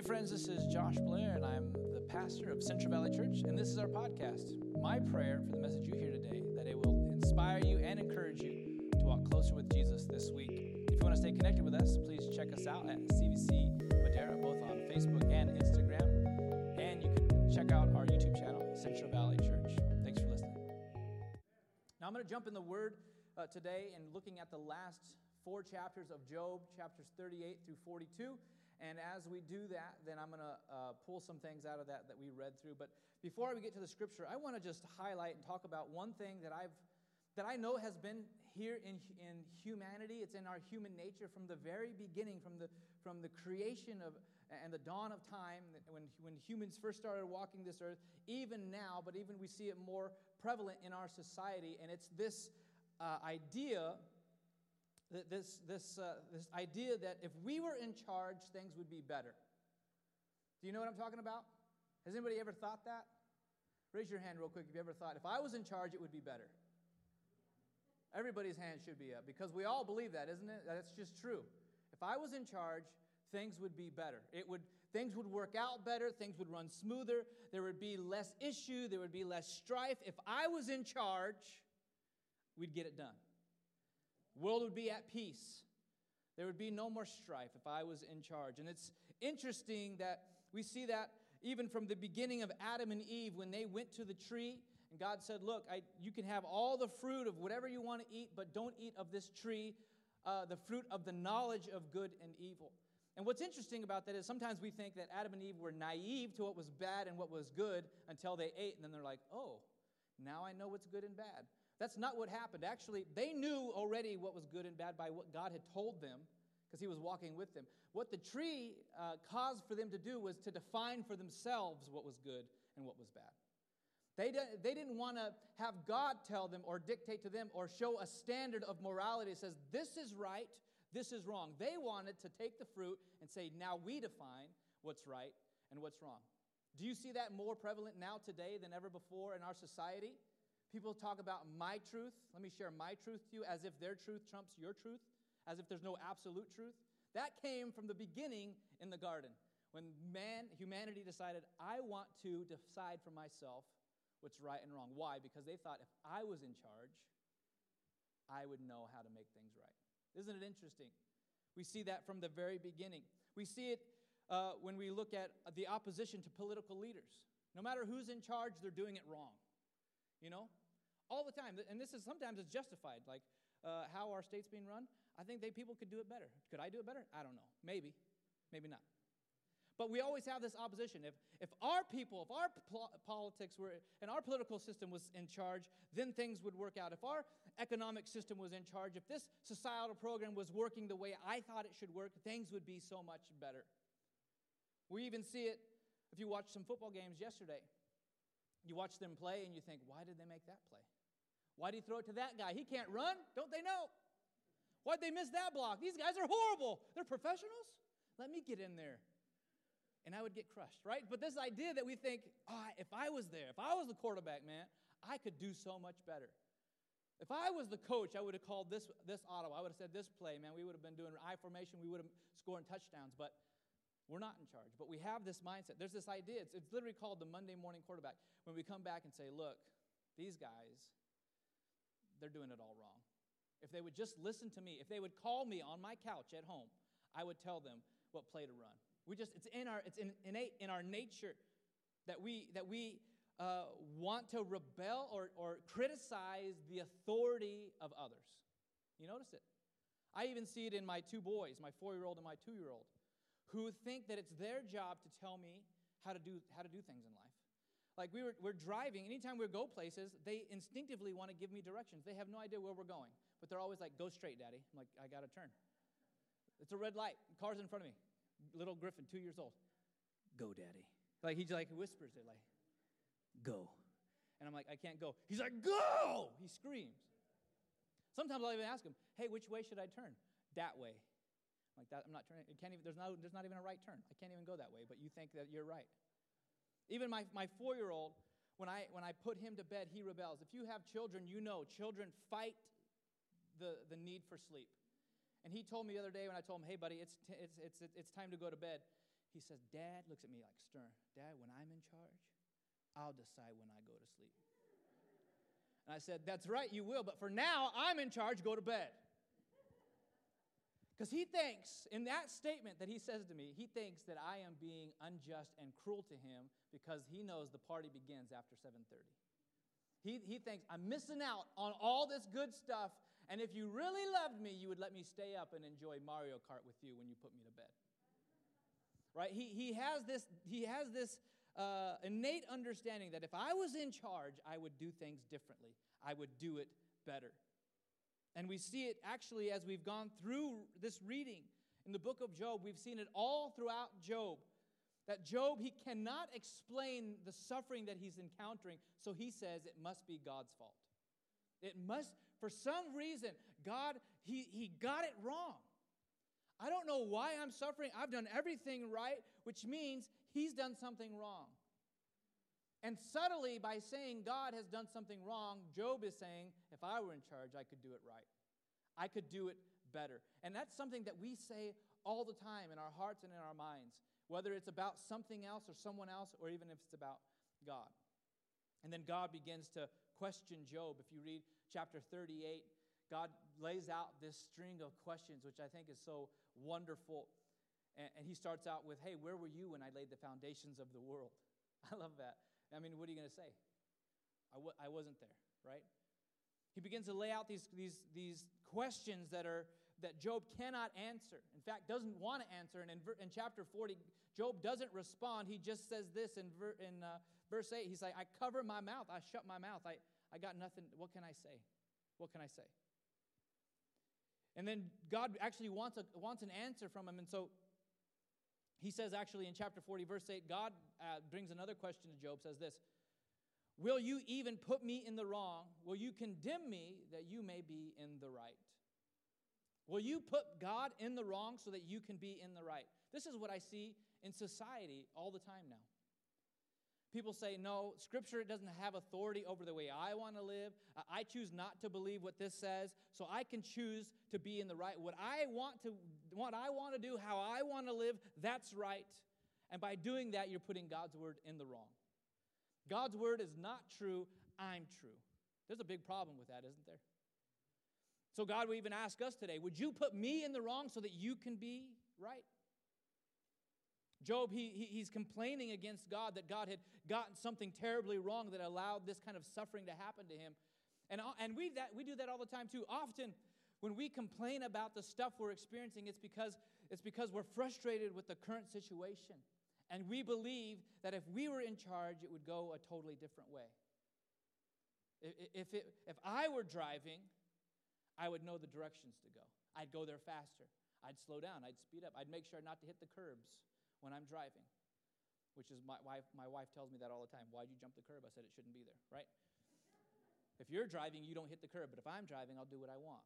Hey, friends, this is Josh Blair, and I'm the pastor of Central Valley Church, and this is our podcast. My prayer for the message you hear today that it will inspire you and encourage you to walk closer with Jesus this week. If you want to stay connected with us, please check us out at CVC Madera, both on Facebook and Instagram, and you can check out our YouTube channel, Central Valley Church. Thanks for listening. Now, I'm going to jump in the Word uh, today and looking at the last four chapters of Job, chapters 38 through 42. And as we do that, then I'm going to uh, pull some things out of that that we read through. But before we get to the scripture, I want to just highlight and talk about one thing that I've that I know has been here in, in humanity. It's in our human nature from the very beginning, from the, from the creation of and the dawn of time, when, when humans first started walking this earth, even now, but even we see it more prevalent in our society. And it's this uh, idea this, this, uh, this idea that if we were in charge, things would be better. Do you know what I'm talking about? Has anybody ever thought that? Raise your hand real quick if you ever thought, if I was in charge, it would be better. Everybody's hand should be up because we all believe that, isn't it? That's just true. If I was in charge, things would be better. It would, things would work out better, things would run smoother, there would be less issue, there would be less strife. If I was in charge, we'd get it done world would be at peace. There would be no more strife if I was in charge. And it's interesting that we see that even from the beginning of Adam and Eve when they went to the tree and God said, Look, I, you can have all the fruit of whatever you want to eat, but don't eat of this tree, uh, the fruit of the knowledge of good and evil. And what's interesting about that is sometimes we think that Adam and Eve were naive to what was bad and what was good until they ate, and then they're like, oh, now I know what's good and bad. That's not what happened. Actually, they knew already what was good and bad by what God had told them because he was walking with them. What the tree uh, caused for them to do was to define for themselves what was good and what was bad. They, they didn't want to have God tell them or dictate to them or show a standard of morality that says, this is right, this is wrong. They wanted to take the fruit and say, now we define what's right and what's wrong. Do you see that more prevalent now today than ever before in our society? People talk about my truth. Let me share my truth to you as if their truth trumps your truth, as if there's no absolute truth. That came from the beginning in the garden when man, humanity decided, I want to decide for myself what's right and wrong. Why? Because they thought if I was in charge, I would know how to make things right. Isn't it interesting? We see that from the very beginning. We see it uh, when we look at the opposition to political leaders. No matter who's in charge, they're doing it wrong. You know? All the time. And this is sometimes it's justified, like uh, how our state's being run. I think they people could do it better. Could I do it better? I don't know. Maybe, maybe not. But we always have this opposition. If, if our people, if our pl- politics were, and our political system was in charge, then things would work out. If our economic system was in charge, if this societal program was working the way I thought it should work, things would be so much better. We even see it if you watch some football games yesterday. You watch them play and you think, why did they make that play? Why'd he throw it to that guy? He can't run. Don't they know? Why'd they miss that block? These guys are horrible. They're professionals. Let me get in there. And I would get crushed, right? But this idea that we think, oh, if I was there, if I was the quarterback, man, I could do so much better. If I was the coach, I would have called this, this auto. I would have said this play, man. We would have been doing I formation. We would have scoring touchdowns. But we're not in charge. But we have this mindset. There's this idea. It's, it's literally called the Monday morning quarterback. When we come back and say, look, these guys, they're doing it all wrong. If they would just listen to me, if they would call me on my couch at home, I would tell them what play to run. We just, it's in our, it's in, innate in our nature that we, that we uh, want to rebel or, or criticize the authority of others. You notice it? I even see it in my two boys, my four year old and my two year old, who think that it's their job to tell me how to do, how to do things in life. Like we were, we're driving, anytime we go places, they instinctively want to give me directions. They have no idea where we're going, but they're always like, go straight, daddy. I'm like, I got to turn. It's a red light. Car's in front of me. Little Griffin, two years old. Go, daddy. Like he like whispers it, like, go. And I'm like, I can't go. He's like, go! He screams. Sometimes I'll even ask him, hey, which way should I turn? That way. I'm like that, I'm not turning. It can't even, there's, no, there's not even a right turn. I can't even go that way, but you think that you're right. Even my, my four year old, when I, when I put him to bed, he rebels. If you have children, you know children fight the, the need for sleep. And he told me the other day when I told him, hey, buddy, it's, t- it's, it's, it's time to go to bed. He says, Dad looks at me like stern. Dad, when I'm in charge, I'll decide when I go to sleep. And I said, That's right, you will, but for now, I'm in charge, go to bed. Because he thinks, in that statement that he says to me, he thinks that I am being unjust and cruel to him because he knows the party begins after 7:30. He, he thinks I'm missing out on all this good stuff, and if you really loved me, you would let me stay up and enjoy Mario Kart with you when you put me to bed. Right? He, he has this, he has this uh, innate understanding that if I was in charge, I would do things differently. I would do it better. And we see it actually as we've gone through this reading in the book of Job. We've seen it all throughout Job. That Job, he cannot explain the suffering that he's encountering, so he says it must be God's fault. It must, for some reason, God, he, he got it wrong. I don't know why I'm suffering. I've done everything right, which means he's done something wrong. And subtly, by saying God has done something wrong, Job is saying, if I were in charge, I could do it right. I could do it better. And that's something that we say all the time in our hearts and in our minds, whether it's about something else or someone else, or even if it's about God. And then God begins to question Job. If you read chapter 38, God lays out this string of questions, which I think is so wonderful. And, he starts out with, Hey, where were you when I laid the foundations of the world? I love that. I mean, what are you going to say? I w- I wasn't there, right? He begins to lay out these, these, these questions that, are, that Job cannot answer. In fact, doesn't want to answer. And in, in chapter 40, Job doesn't respond. He just says this in, ver- in uh, verse 8. He's like, I cover my mouth. I shut my mouth. I, I got nothing. What can I say? What can I say? And then God actually wants, a, wants an answer from him. And so he says, actually, in chapter 40, verse 8, God uh, brings another question to Job, says this Will you even put me in the wrong? Will you condemn me that you may be in the right? Will you put God in the wrong so that you can be in the right? This is what I see in society all the time now. People say, no, Scripture doesn't have authority over the way I want to live. I choose not to believe what this says, so I can choose to be in the right. What I want to, what I want to do, how I want to live, that's right. And by doing that, you're putting God's word in the wrong. God's word is not true, I'm true. There's a big problem with that, isn't there? So God will even ask us today, would you put me in the wrong so that you can be right? Job, he, he, he's complaining against God that God had gotten something terribly wrong that allowed this kind of suffering to happen to him. And, uh, and we, that, we do that all the time too. Often, when we complain about the stuff we're experiencing, it's because, it's because we're frustrated with the current situation. And we believe that if we were in charge, it would go a totally different way. If, it, if I were driving, I would know the directions to go. I'd go there faster. I'd slow down. I'd speed up. I'd make sure not to hit the curbs when I'm driving, which is my wife, my wife tells me that all the time. Why'd you jump the curb? I said it shouldn't be there, right? If you're driving, you don't hit the curb, but if I'm driving, I'll do what I want.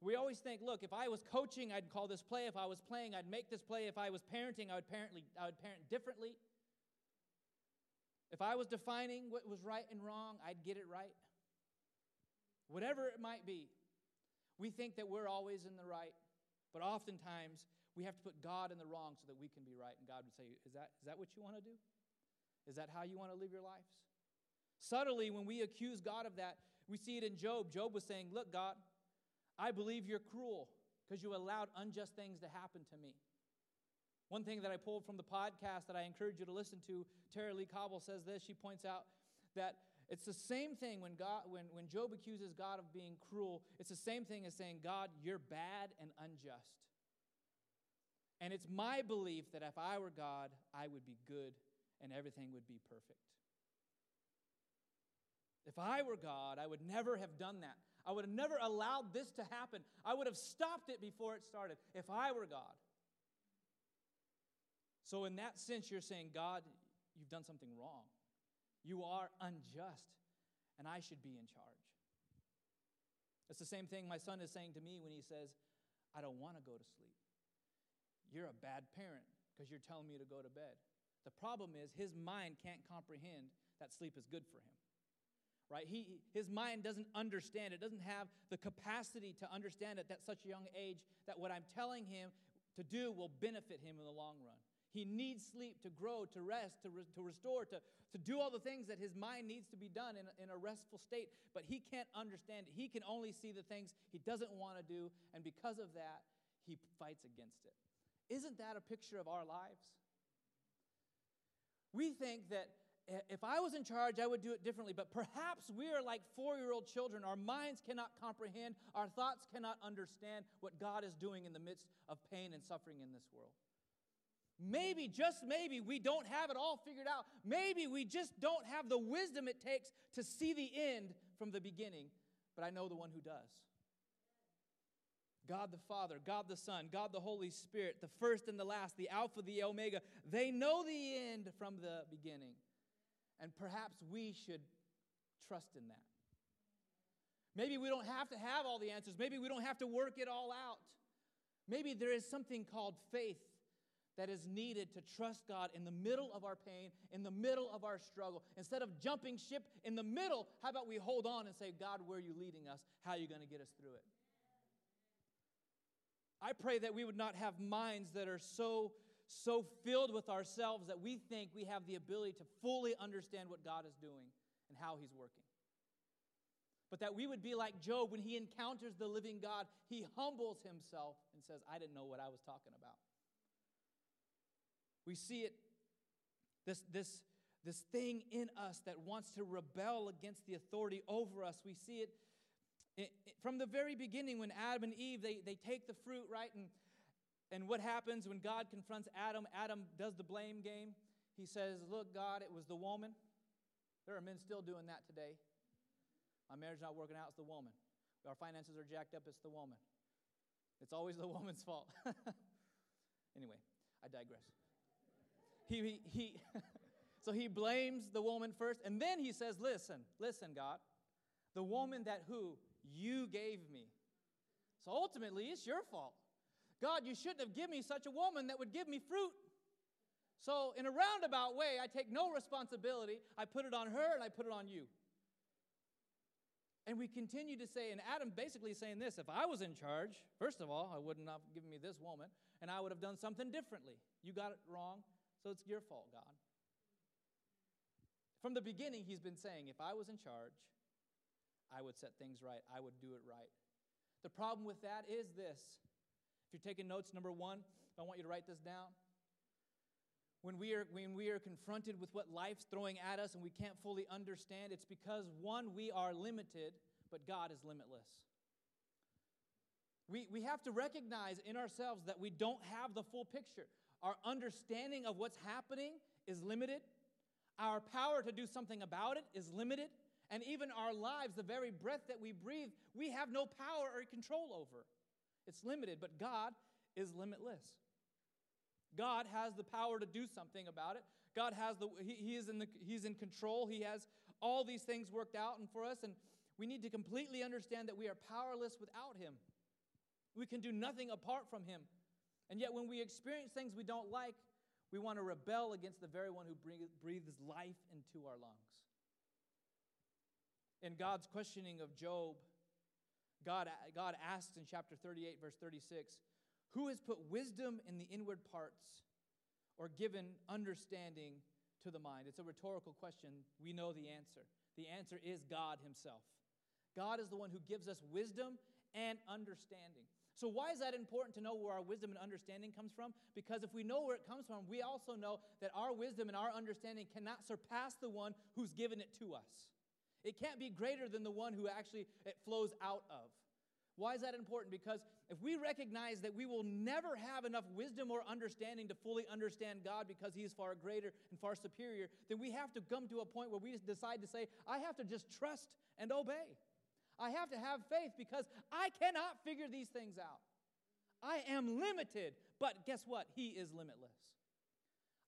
We always think, look, if I was coaching, I'd call this play. If I was playing, I'd make this play. If I was parenting, I would, parently, I would parent differently. If I was defining what was right and wrong, I'd get it right. Whatever it might be, we think that we're always in the right, but oftentimes we have to put God in the wrong so that we can be right. And God would say, Is that, is that what you want to do? Is that how you want to live your lives? Subtly, when we accuse God of that, we see it in Job. Job was saying, Look, God, I believe you're cruel because you allowed unjust things to happen to me. One thing that I pulled from the podcast that I encourage you to listen to, Tara-Leigh Cobble says this. She points out that it's the same thing when, God, when, when Job accuses God of being cruel, it's the same thing as saying, God, you're bad and unjust. And it's my belief that if I were God, I would be good and everything would be perfect. If I were God, I would never have done that. I would have never allowed this to happen. I would have stopped it before it started if I were God. So, in that sense, you're saying, God, you've done something wrong. You are unjust, and I should be in charge. It's the same thing my son is saying to me when he says, I don't want to go to sleep. You're a bad parent because you're telling me to go to bed. The problem is his mind can't comprehend that sleep is good for him. Right? He, his mind doesn't understand. It doesn't have the capacity to understand at that such a young age that what I'm telling him to do will benefit him in the long run. He needs sleep to grow, to rest, to, re- to restore, to, to do all the things that his mind needs to be done in, in a restful state. But he can't understand it. He can only see the things he doesn't want to do. And because of that, he fights against it. Isn't that a picture of our lives? We think that if I was in charge, I would do it differently. But perhaps we are like four year old children. Our minds cannot comprehend, our thoughts cannot understand what God is doing in the midst of pain and suffering in this world. Maybe, just maybe, we don't have it all figured out. Maybe we just don't have the wisdom it takes to see the end from the beginning, but I know the one who does. God the Father, God the Son, God the Holy Spirit, the first and the last, the Alpha, the Omega, they know the end from the beginning. And perhaps we should trust in that. Maybe we don't have to have all the answers. Maybe we don't have to work it all out. Maybe there is something called faith that is needed to trust God in the middle of our pain, in the middle of our struggle. Instead of jumping ship in the middle, how about we hold on and say, God, where are you leading us? How are you going to get us through it? I pray that we would not have minds that are so so filled with ourselves that we think we have the ability to fully understand what God is doing and how he's working. But that we would be like Job when he encounters the living God, he humbles himself and says, I didn't know what I was talking about. We see it, this, this, this thing in us that wants to rebel against the authority over us. We see it, it, it from the very beginning when Adam and Eve, they, they take the fruit, right? And, and what happens when God confronts Adam? Adam does the blame game. He says, Look, God, it was the woman. There are men still doing that today. My marriage not working out, it's the woman. Our finances are jacked up, it's the woman. It's always the woman's fault. anyway, I digress he, he, so he blames the woman first, and then he says, Listen, listen, God, the woman that who? You gave me. So ultimately, it's your fault. God, you shouldn't have given me such a woman that would give me fruit. So, in a roundabout way, I take no responsibility. I put it on her and I put it on you. And we continue to say, and Adam basically saying this if I was in charge, first of all, I wouldn't have given me this woman, and I would have done something differently. You got it wrong. So it's your fault, God. From the beginning, he's been saying, if I was in charge, I would set things right, I would do it right. The problem with that is this. If you're taking notes, number one, I want you to write this down. When we, are, when we are confronted with what life's throwing at us and we can't fully understand, it's because, one, we are limited, but God is limitless. We, we have to recognize in ourselves that we don't have the full picture. Our understanding of what's happening is limited. Our power to do something about it is limited. And even our lives, the very breath that we breathe, we have no power or control over. It's limited, but God is limitless. God has the power to do something about it. God has the he, he is in the he's in control. He has all these things worked out and for us and we need to completely understand that we are powerless without him. We can do nothing apart from him. And yet, when we experience things we don't like, we want to rebel against the very one who breathes life into our lungs. In God's questioning of Job, God, God asks in chapter 38, verse 36, Who has put wisdom in the inward parts or given understanding to the mind? It's a rhetorical question. We know the answer. The answer is God Himself. God is the one who gives us wisdom and understanding. So, why is that important to know where our wisdom and understanding comes from? Because if we know where it comes from, we also know that our wisdom and our understanding cannot surpass the one who's given it to us. It can't be greater than the one who actually it flows out of. Why is that important? Because if we recognize that we will never have enough wisdom or understanding to fully understand God because He is far greater and far superior, then we have to come to a point where we decide to say, I have to just trust and obey. I have to have faith because I cannot figure these things out. I am limited, but guess what? He is limitless.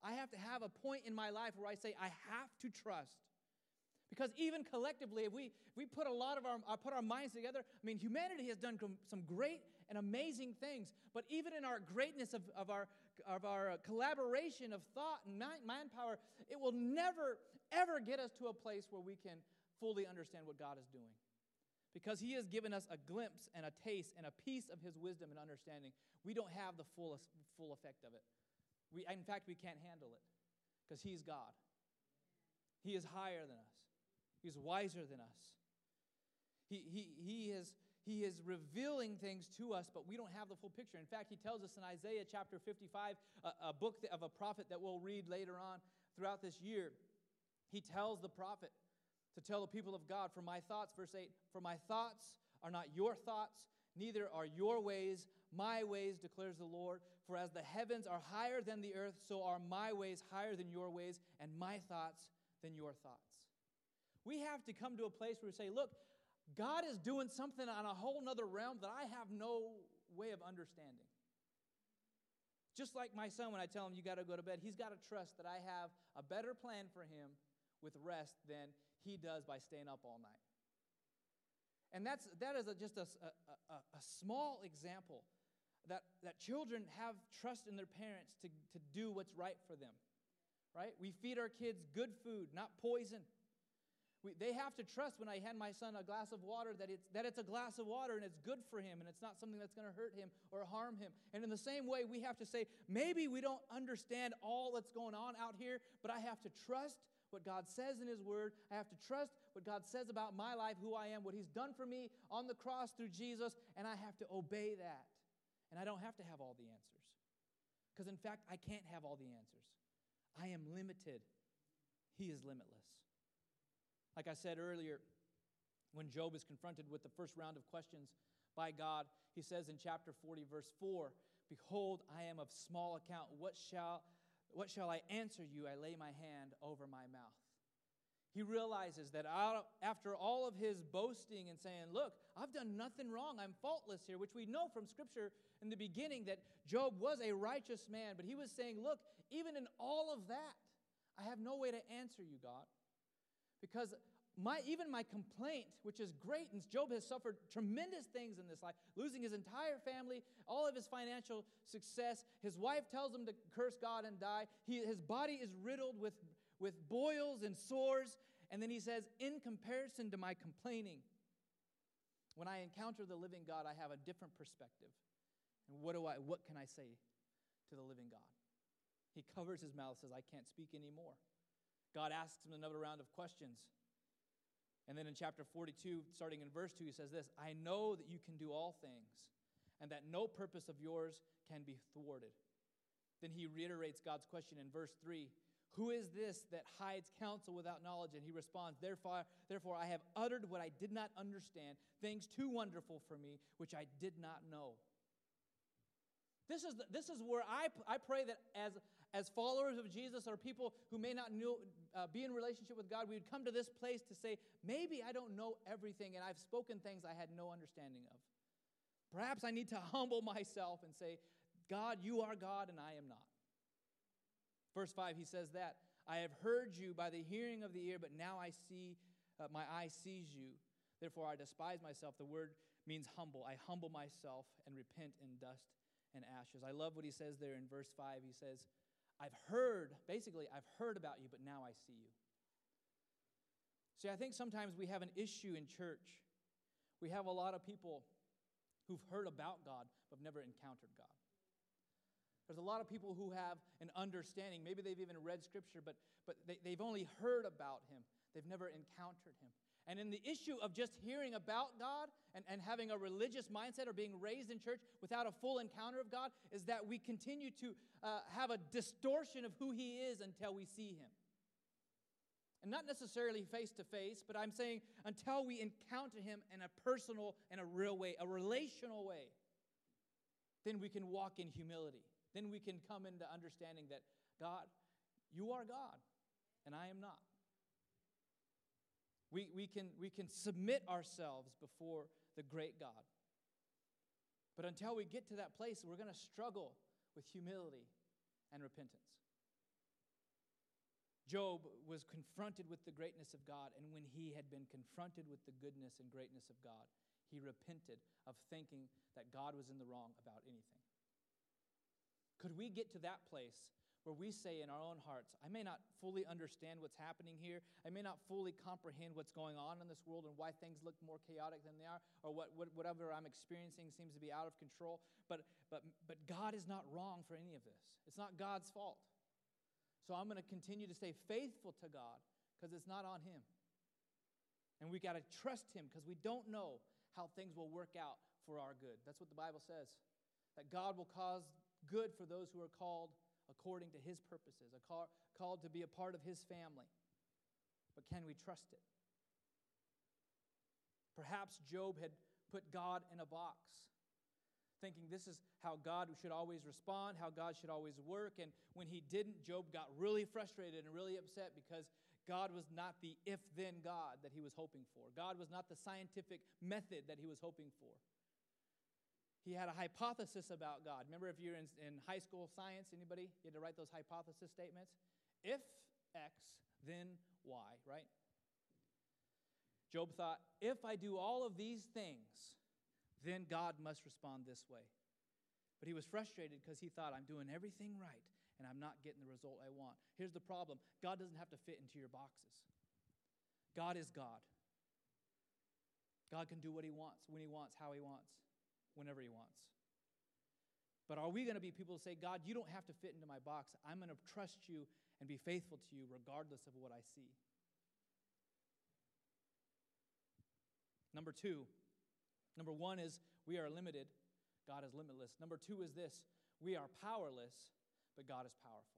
I have to have a point in my life where I say, I have to trust. Because even collectively, if we, if we put a lot of our, uh, put our minds together, I mean, humanity has done some great and amazing things. But even in our greatness of, of our, of our collaboration of thought and mind power, it will never, ever get us to a place where we can fully understand what God is doing because he has given us a glimpse and a taste and a piece of his wisdom and understanding. We don't have the full, full effect of it. We, in fact, we can't handle it because He's God. He is higher than us, He's wiser than us. He, he, he, is, he is revealing things to us, but we don't have the full picture. In fact, He tells us in Isaiah chapter 55, a, a book of a prophet that we'll read later on throughout this year. He tells the prophet to tell the people of God, For my thoughts, verse 8, for my thoughts are not your thoughts, neither are your ways my ways, declares the Lord. For as the heavens are higher than the earth, so are my ways higher than your ways, and my thoughts than your thoughts. We have to come to a place where we say, Look, God is doing something on a whole nother realm that I have no way of understanding. Just like my son, when I tell him you got to go to bed, he's got to trust that I have a better plan for him with rest than he does by staying up all night. And that's, that is a, just a, a, a, small example that, that children have trust in their parents to, to do what's right for them, right? We feed our kids good food, not poison. We, they have to trust when I hand my son a glass of water that it's, that it's a glass of water and it's good for him and it's not something that's going to hurt him or harm him. And in the same way, we have to say, maybe we don't understand all that's going on out here, but I have to trust what God says in His Word. I have to trust what God says about my life, who I am, what He's done for me on the cross through Jesus, and I have to obey that. And I don't have to have all the answers. Because in fact, I can't have all the answers. I am limited, He is limitless. Like I said earlier, when Job is confronted with the first round of questions by God, he says in chapter 40, verse 4 Behold, I am of small account. What shall, what shall I answer you? I lay my hand over my mouth. He realizes that after all of his boasting and saying, Look, I've done nothing wrong, I'm faultless here, which we know from Scripture in the beginning that Job was a righteous man, but he was saying, Look, even in all of that, I have no way to answer you, God. Because my, even my complaint, which is great, and Job has suffered tremendous things in this life, losing his entire family, all of his financial success. His wife tells him to curse God and die. He, his body is riddled with with boils and sores. And then he says, in comparison to my complaining, when I encounter the living God, I have a different perspective. And what do I what can I say to the living God? He covers his mouth, says, I can't speak anymore. God asks him another round of questions. And then in chapter 42, starting in verse 2, he says this I know that you can do all things, and that no purpose of yours can be thwarted. Then he reiterates God's question in verse 3 who is this that hides counsel without knowledge? And he responds, Therefore, therefore I have uttered what I did not understand, things too wonderful for me, which I did not know. This is, the, this is where I, I pray that as, as followers of Jesus or people who may not know, uh, be in relationship with God, we would come to this place to say, maybe I don't know everything and I've spoken things I had no understanding of. Perhaps I need to humble myself and say, God, you are God and I am not. Verse 5, he says that I have heard you by the hearing of the ear, but now I see, uh, my eye sees you. Therefore, I despise myself. The word means humble. I humble myself and repent in dust and ashes. I love what he says there in verse 5. He says, I've heard, basically, I've heard about you, but now I see you. See, I think sometimes we have an issue in church. We have a lot of people who've heard about God, but have never encountered God. There's a lot of people who have an understanding. Maybe they've even read scripture, but, but they, they've only heard about him. They've never encountered him. And in the issue of just hearing about God and, and having a religious mindset or being raised in church without a full encounter of God, is that we continue to uh, have a distortion of who He is until we see Him. And not necessarily face to face, but I'm saying until we encounter Him in a personal and a real way, a relational way, then we can walk in humility then we can come into understanding that God, you are God, and I am not. We, we, can, we can submit ourselves before the great God. But until we get to that place, we're going to struggle with humility and repentance. Job was confronted with the greatness of God, and when he had been confronted with the goodness and greatness of God, he repented of thinking that God was in the wrong about anything. Could we get to that place where we say in our own hearts, I may not fully understand what's happening here. I may not fully comprehend what's going on in this world and why things look more chaotic than they are, or what, what, whatever I'm experiencing seems to be out of control. But, but, but God is not wrong for any of this. It's not God's fault. So I'm going to continue to stay faithful to God because it's not on Him. And we got to trust Him because we don't know how things will work out for our good. That's what the Bible says. That God will cause good for those who are called according to his purposes, a call, called to be a part of his family. But can we trust it? Perhaps Job had put God in a box, thinking this is how God should always respond, how God should always work. And when he didn't, Job got really frustrated and really upset because God was not the if then God that he was hoping for. God was not the scientific method that he was hoping for. He had a hypothesis about God. Remember if you're in, in high school science, anybody? You had to write those hypothesis statements. If X, then Y, right? Job thought, if I do all of these things, then God must respond this way. But he was frustrated because he thought, I'm doing everything right and I'm not getting the result I want. Here's the problem God doesn't have to fit into your boxes. God is God. God can do what he wants, when he wants, how he wants whenever He wants. But are we going to be people who say, God, you don't have to fit into my box. I'm going to trust you and be faithful to you regardless of what I see? Number two, number one is we are limited, God is limitless. Number two is this we are powerless, but God is powerful.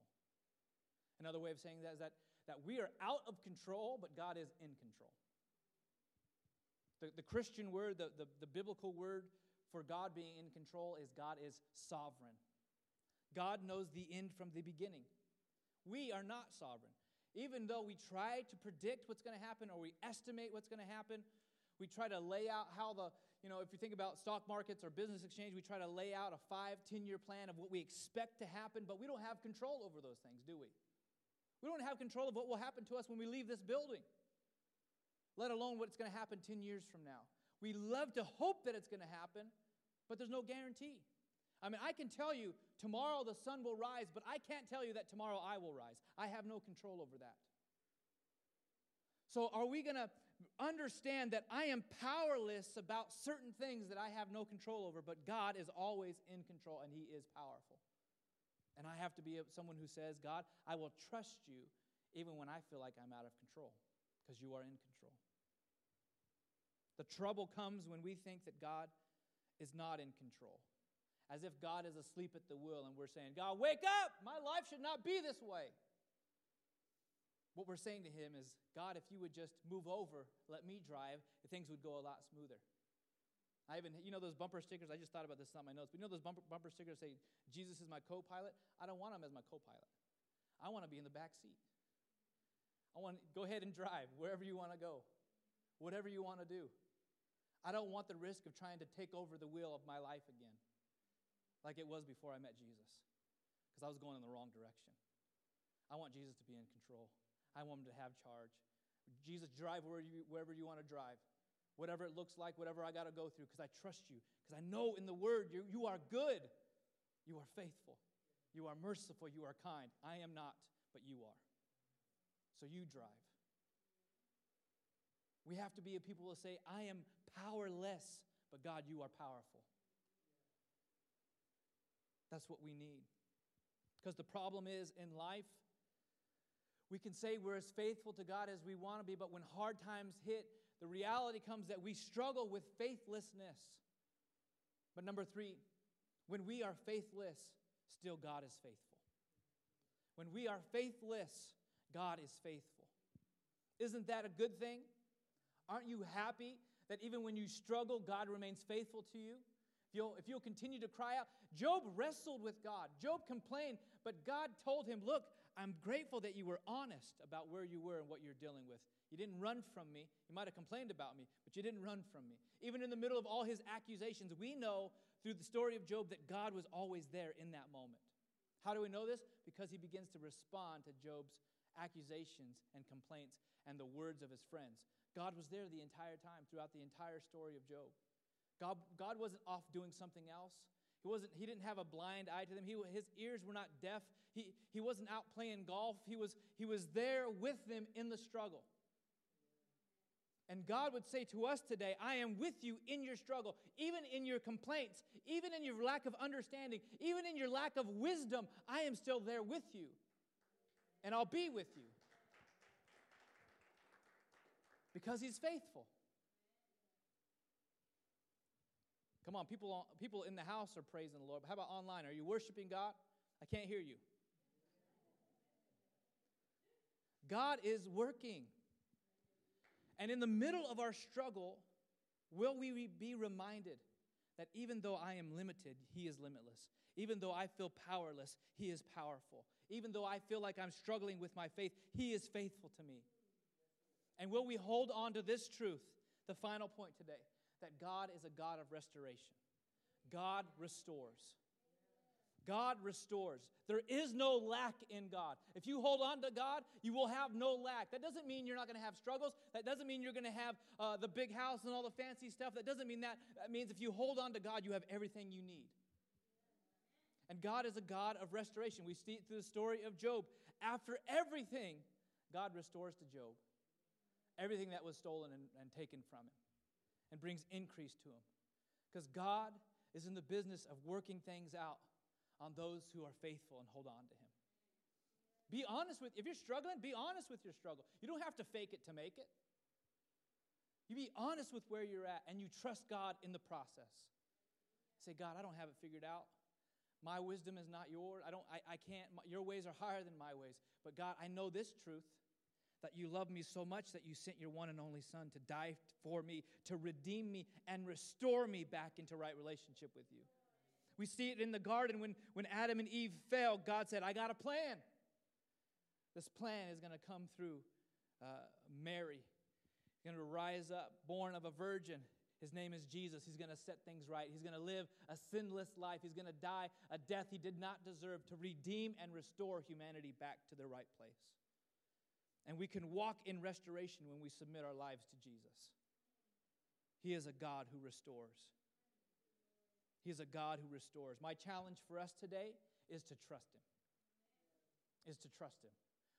Another way of saying that is that, that we are out of control, but God is in control. The, the Christian word, the, the, the biblical word for God being in control is God is sovereign. God knows the end from the beginning. We are not sovereign. Even though we try to predict what's going to happen or we estimate what's going to happen, we try to lay out how the, you know, if you think about stock markets or business exchange, we try to lay out a five, 10 year plan of what we expect to happen, but we don't have control over those things, do we? We don't have control of what will happen to us when we leave this building, let alone what's going to happen 10 years from now. We love to hope that it's going to happen, but there's no guarantee. I mean, I can tell you tomorrow the sun will rise, but I can't tell you that tomorrow I will rise. I have no control over that. So, are we going to understand that I am powerless about certain things that I have no control over, but God is always in control and He is powerful? And I have to be someone who says, God, I will trust you even when I feel like I'm out of control, because you are in control. The trouble comes when we think that God is not in control. As if God is asleep at the wheel and we're saying, God, wake up! My life should not be this way. What we're saying to him is, God, if you would just move over, let me drive, things would go a lot smoother. I even, you know, those bumper stickers, I just thought about this, not my notes, but you know those bumper, bumper stickers say, Jesus is my co pilot? I don't want him as my co pilot. I want to be in the back seat. I want to go ahead and drive wherever you want to go, whatever you want to do. I don't want the risk of trying to take over the wheel of my life again, like it was before I met Jesus, because I was going in the wrong direction. I want Jesus to be in control. I want him to have charge. Jesus, drive where you, wherever you want to drive, whatever it looks like, whatever I got to go through, because I trust you, because I know in the Word you, you are good, you are faithful, you are merciful, you are kind. I am not, but you are. So you drive. We have to be a people who say, I am powerless, but God, you are powerful. That's what we need. Because the problem is in life, we can say we're as faithful to God as we want to be, but when hard times hit, the reality comes that we struggle with faithlessness. But number three, when we are faithless, still God is faithful. When we are faithless, God is faithful. Isn't that a good thing? Aren't you happy that even when you struggle, God remains faithful to you? If you'll, if you'll continue to cry out, Job wrestled with God. Job complained, but God told him, Look, I'm grateful that you were honest about where you were and what you're dealing with. You didn't run from me. You might have complained about me, but you didn't run from me. Even in the middle of all his accusations, we know through the story of Job that God was always there in that moment. How do we know this? Because he begins to respond to Job's accusations and complaints and the words of his friends. God was there the entire time, throughout the entire story of Job. God, God wasn't off doing something else. He, wasn't, he didn't have a blind eye to them. He, his ears were not deaf. he, he wasn't out playing golf. He was, he was there with them in the struggle. And God would say to us today, I am with you in your struggle, even in your complaints, even in your lack of understanding, even in your lack of wisdom. I am still there with you, and I'll be with you because He's faithful. Come on, people, people in the house are praising the Lord. How about online? Are you worshiping God? I can't hear you. God is working. And in the middle of our struggle, will we be reminded that even though I am limited, He is limitless. Even though I feel powerless, He is powerful. Even though I feel like I'm struggling with my faith, He is faithful to me. And will we hold on to this truth, the final point today, that God is a God of restoration? God restores. God restores. There is no lack in God. If you hold on to God, you will have no lack. That doesn't mean you're not going to have struggles. That doesn't mean you're going to have uh, the big house and all the fancy stuff. That doesn't mean that. That means if you hold on to God, you have everything you need. And God is a God of restoration. We see it through the story of Job. After everything, God restores to Job everything that was stolen and, and taken from him and brings increase to him. Because God is in the business of working things out on those who are faithful and hold on to Him. Be honest with, if you're struggling, be honest with your struggle. You don't have to fake it to make it. You be honest with where you're at and you trust God in the process. Say, God, I don't have it figured out. My wisdom is not yours. I don't, I, I can't, my, your ways are higher than my ways. But God, I know this truth that you love me so much that you sent your one and only Son to die for me, to redeem me, and restore me back into right relationship with you. We see it in the garden when, when Adam and Eve fell. God said, I got a plan. This plan is going to come through uh, Mary. He's going to rise up, born of a virgin. His name is Jesus. He's going to set things right. He's going to live a sinless life. He's going to die a death he did not deserve to redeem and restore humanity back to their right place. And we can walk in restoration when we submit our lives to Jesus. He is a God who restores. He is a God who restores. My challenge for us today is to trust Him. Is to trust Him.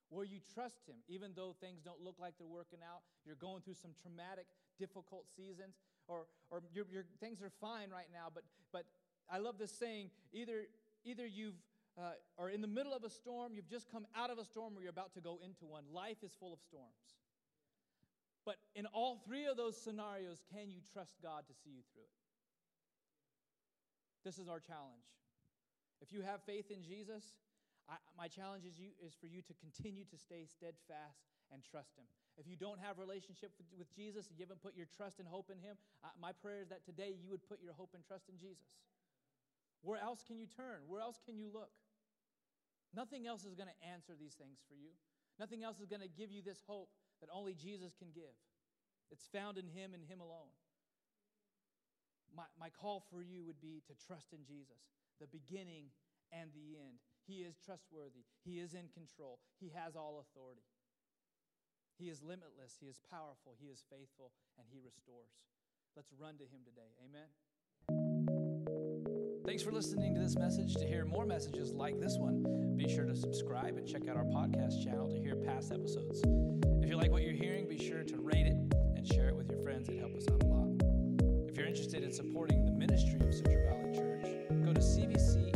Will you trust Him even though things don't look like they're working out? You're going through some traumatic, difficult seasons, or, or your, things are fine right now, but, but I love this saying either, either you've uh, are in the middle of a storm, you've just come out of a storm, or you're about to go into one. Life is full of storms. But in all three of those scenarios, can you trust God to see you through it? This is our challenge. If you have faith in Jesus, I, my challenge is, you, is for you to continue to stay steadfast and trust Him. If you don't have relationship with, Jesus you haven't put your trust and hope in Him, uh, my prayer is that today you would put your hope and trust in Jesus. Where else can you turn? Where else can you look? Nothing else is going to answer these things for you. Nothing else is going to give you this hope that only Jesus can give. It's found in Him and Him alone. My, my call for you would be to trust in Jesus, the beginning and the end. He is trustworthy, He is in control, He has all authority. He is limitless, He is powerful, He is faithful, and He restores. Let's run to Him today. Amen. Thanks for listening to this message. To hear more messages like this one, be sure to subscribe and check out our podcast channel to hear past episodes. If you like what you're hearing, be sure to rate it and share it with your friends. It helps us out a lot. If you're interested in supporting the ministry of Central Valley Church, go to CVC